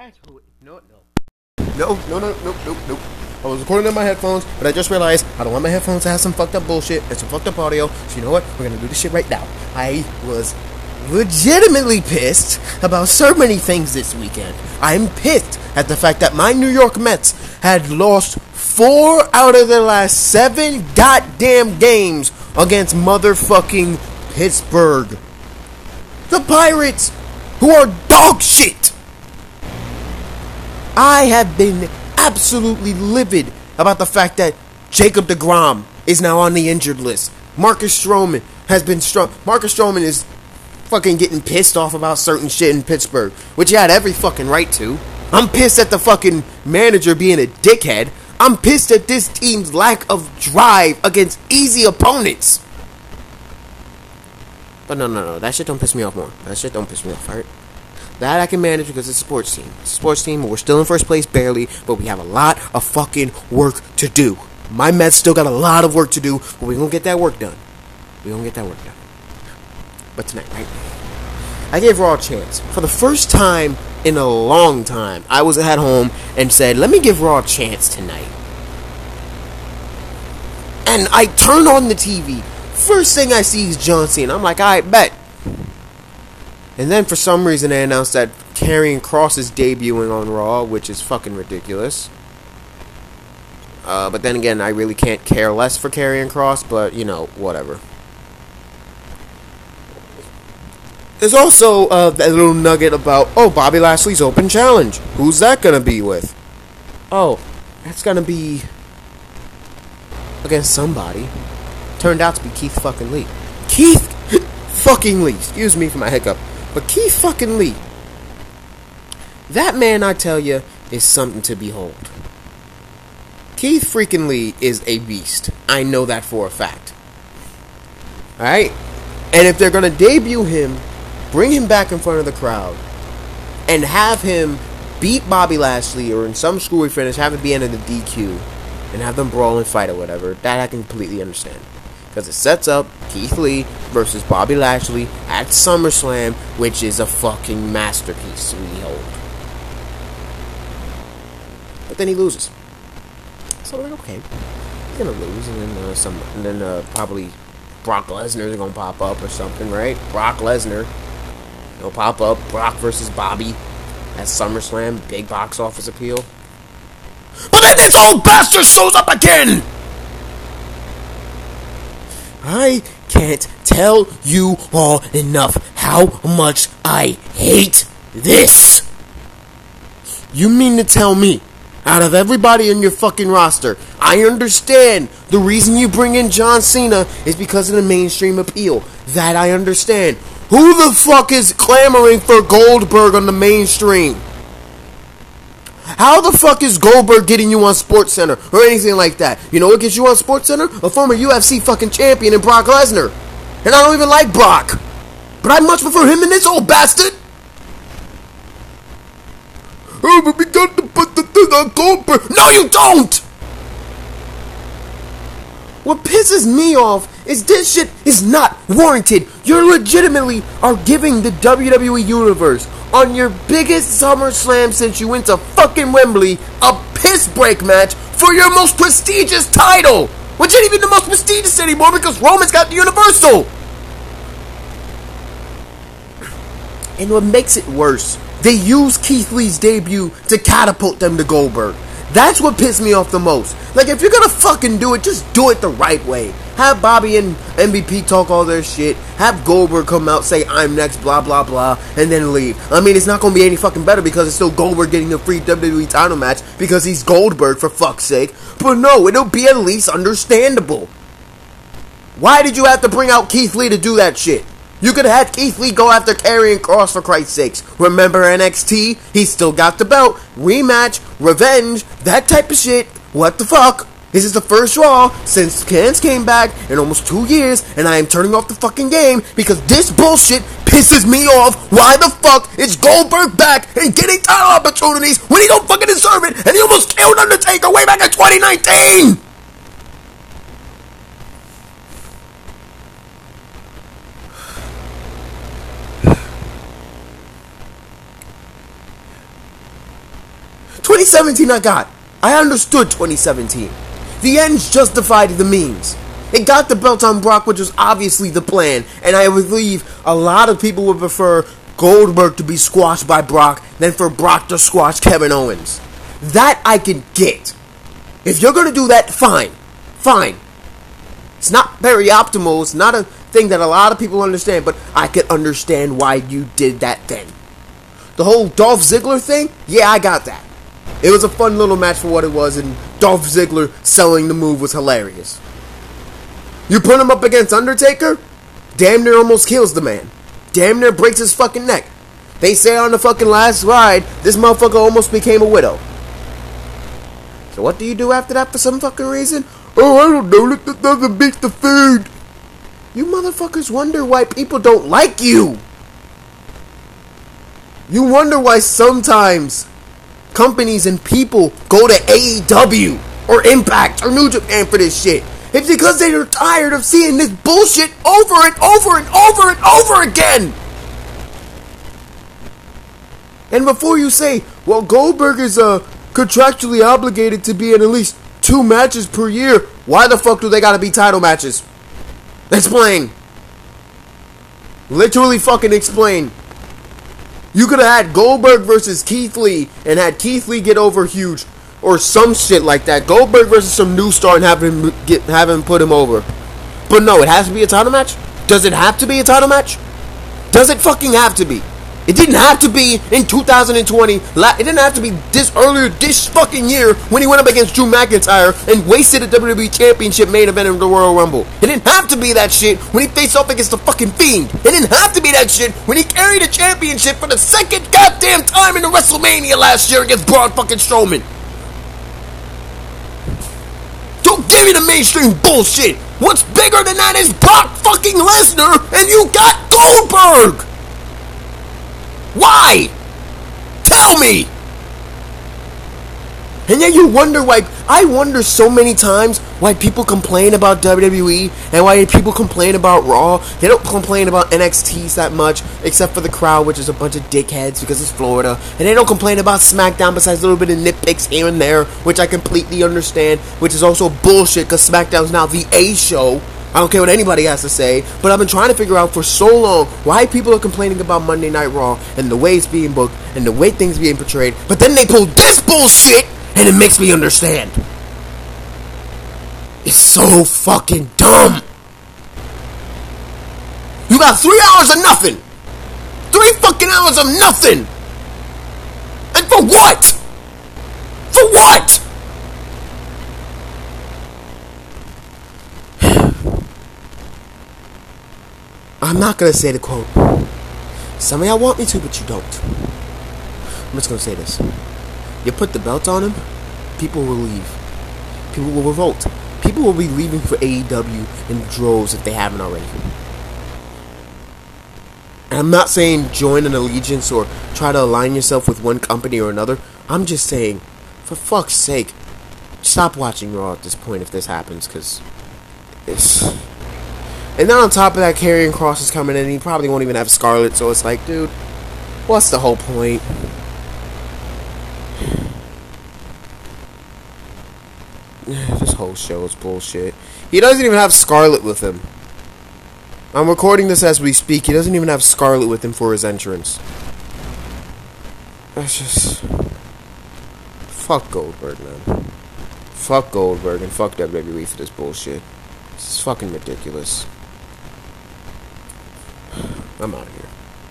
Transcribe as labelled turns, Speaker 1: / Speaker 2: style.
Speaker 1: Asshole. No, no.
Speaker 2: No, no, no, no, no, no. I was recording in my headphones, but I just realized I don't want my headphones to have some fucked up bullshit and some fucked up audio. So you know what? We're gonna do this shit right now. I was legitimately pissed about so many things this weekend. I'm pissed at the fact that my New York Mets had lost four out of their last seven goddamn games against motherfucking Pittsburgh. The Pirates, who are dog shit. I have been absolutely livid about the fact that Jacob DeGrom is now on the injured list. Marcus Stroman has been strong. Marcus Stroman is fucking getting pissed off about certain shit in Pittsburgh, which he had every fucking right to. I'm pissed at the fucking manager being a dickhead. I'm pissed at this team's lack of drive against easy opponents. But no, no, no. That shit don't piss me off more. That shit don't piss me off, alright? That I can manage because it's a sports team. It's a sports team. We're still in first place barely, but we have a lot of fucking work to do. My Mets still got a lot of work to do, but we're gonna get that work done. We're gonna get that work done. But tonight, right? I gave Raw a chance. For the first time in a long time, I was at home and said, let me give Raw a chance tonight. And I turn on the TV. First thing I see is John Cena. I'm like, I bet. And then for some reason they announced that Karrion Kross is debuting on Raw, which is fucking ridiculous. Uh, but then again, I really can't care less for Karrion Kross, but you know, whatever. There's also uh, that little nugget about, oh, Bobby Lashley's open challenge. Who's that gonna be with? Oh, that's gonna be against somebody. Turned out to be Keith fucking Lee. Keith fucking Lee. Excuse me for my hiccup. But Keith fucking Lee. That man, I tell you, is something to behold. Keith freaking Lee is a beast. I know that for a fact. Alright? And if they're gonna debut him, bring him back in front of the crowd, and have him beat Bobby Lashley or in some screwy finish, have it be of the DQ, and have them brawl and fight or whatever, that I can completely understand. Because it sets up Keith Lee versus Bobby Lashley at SummerSlam, which is a fucking masterpiece to behold. But then he loses. So I'm like, okay, he's gonna lose, and then uh, some, and then uh, probably Brock Lesnar is gonna pop up or something, right? Brock Lesnar, he'll pop up. Brock versus Bobby at SummerSlam, big box office appeal. But then this old bastard shows up again. I can't tell you all enough how much I hate this. You mean to tell me, out of everybody in your fucking roster, I understand the reason you bring in John Cena is because of the mainstream appeal. That I understand. Who the fuck is clamoring for Goldberg on the mainstream? How the fuck is Goldberg getting you on Sports Center or anything like that? You know what gets you on Sports Center? A former UFC fucking champion in Brock Lesnar. And I don't even like Brock. But I much prefer him than this old bastard. Oh, but we got to put the thing on Goldberg. No, you don't! What pisses me off is this shit is not warranted. You're legitimately are giving the WWE Universe on your biggest SummerSlam since you went to fucking Wembley a piss break match for your most prestigious title, which ain't even the most prestigious anymore because Roman's got the Universal. And what makes it worse, they use Keith Lee's debut to catapult them to Goldberg. That's what pissed me off the most. Like, if you're gonna fucking do it, just do it the right way. Have Bobby and MVP talk all their shit. Have Goldberg come out, say, I'm next, blah, blah, blah, and then leave. I mean, it's not gonna be any fucking better because it's still Goldberg getting a free WWE title match because he's Goldberg, for fuck's sake. But no, it'll be at least understandable. Why did you have to bring out Keith Lee to do that shit? You could have had Keith Lee go after Karrion Kross for Christ's sakes. Remember NXT? He still got the belt. Rematch, revenge, that type of shit. What the fuck? This is the first Raw since Kans came back in almost two years, and I am turning off the fucking game because this bullshit pisses me off. Why the fuck is Goldberg back and getting title opportunities when he don't fucking deserve it, and he almost killed Undertaker way back in 2019? 2017 I got. I understood 2017. The ends justified the means. It got the belt on Brock, which was obviously the plan, and I believe a lot of people would prefer Goldberg to be squashed by Brock than for Brock to squash Kevin Owens. That I can get. If you're gonna do that, fine. Fine. It's not very optimal, it's not a thing that a lot of people understand, but I can understand why you did that then. The whole Dolph Ziggler thing, yeah, I got that. It was a fun little match for what it was, and Dolph Ziggler selling the move was hilarious. You put him up against Undertaker, damn near almost kills the man. Damn near breaks his fucking neck. They say on the fucking last ride, this motherfucker almost became a widow. So what do you do after that for some fucking reason? Oh, I don't know. Let the doesn't beat the food. You motherfuckers wonder why people don't like you. You wonder why sometimes companies and people go to AEW or Impact or New Japan for this shit. It's because they are tired of seeing this bullshit over and over and over and over again. And before you say, well, Goldberg is uh, contractually obligated to be in at least two matches per year, why the fuck do they gotta be title matches? Explain. Literally fucking explain. You could have had Goldberg versus Keith Lee and had Keith Lee get over huge or some shit like that. Goldberg versus some new star and have him get have him put him over. But no, it has to be a title match. Does it have to be a title match? Does it fucking have to be? It didn't have to be in 2020. It didn't have to be this earlier this fucking year when he went up against Drew McIntyre and wasted a WWE Championship main event in the Royal Rumble. It didn't have to be that shit when he faced off against the fucking Fiend. It didn't have to be that shit when he carried a championship for the second goddamn time in the WrestleMania last year against Braun fucking Strowman. Don't give me the mainstream bullshit. What's bigger than that is Brock fucking Lesnar, and you got Goldberg. Why? Tell me! And yet you wonder why, I wonder so many times why people complain about WWE and why people complain about Raw. They don't complain about NXTs that much, except for the crowd, which is a bunch of dickheads because it's Florida. And they don't complain about SmackDown besides a little bit of nitpicks here and there, which I completely understand, which is also bullshit because SmackDown's now the A show. I don't care what anybody has to say, but I've been trying to figure out for so long why people are complaining about Monday Night Raw and the way it's being booked and the way things being portrayed, but then they pull this bullshit and it makes me understand. It's so fucking dumb. You got three hours of nothing. Three fucking hours of nothing. And for what? For what? I'm not gonna say the quote. Some of y'all want me to, but you don't. I'm just gonna say this. You put the belt on him, people will leave. People will revolt. People will be leaving for AEW in droves if they haven't already. And I'm not saying join an allegiance or try to align yourself with one company or another. I'm just saying, for fuck's sake, stop watching Raw at this point if this happens, because it's. And then on top of that, Karrion Kross is coming in, he probably won't even have Scarlett, so it's like, dude, what's the whole point? this whole show is bullshit. He doesn't even have Scarlett with him. I'm recording this as we speak. He doesn't even have Scarlett with him for his entrance. That's just. Fuck Goldberg, man. Fuck Goldberg and fuck WWE for this bullshit. This is fucking ridiculous. I'm out of here.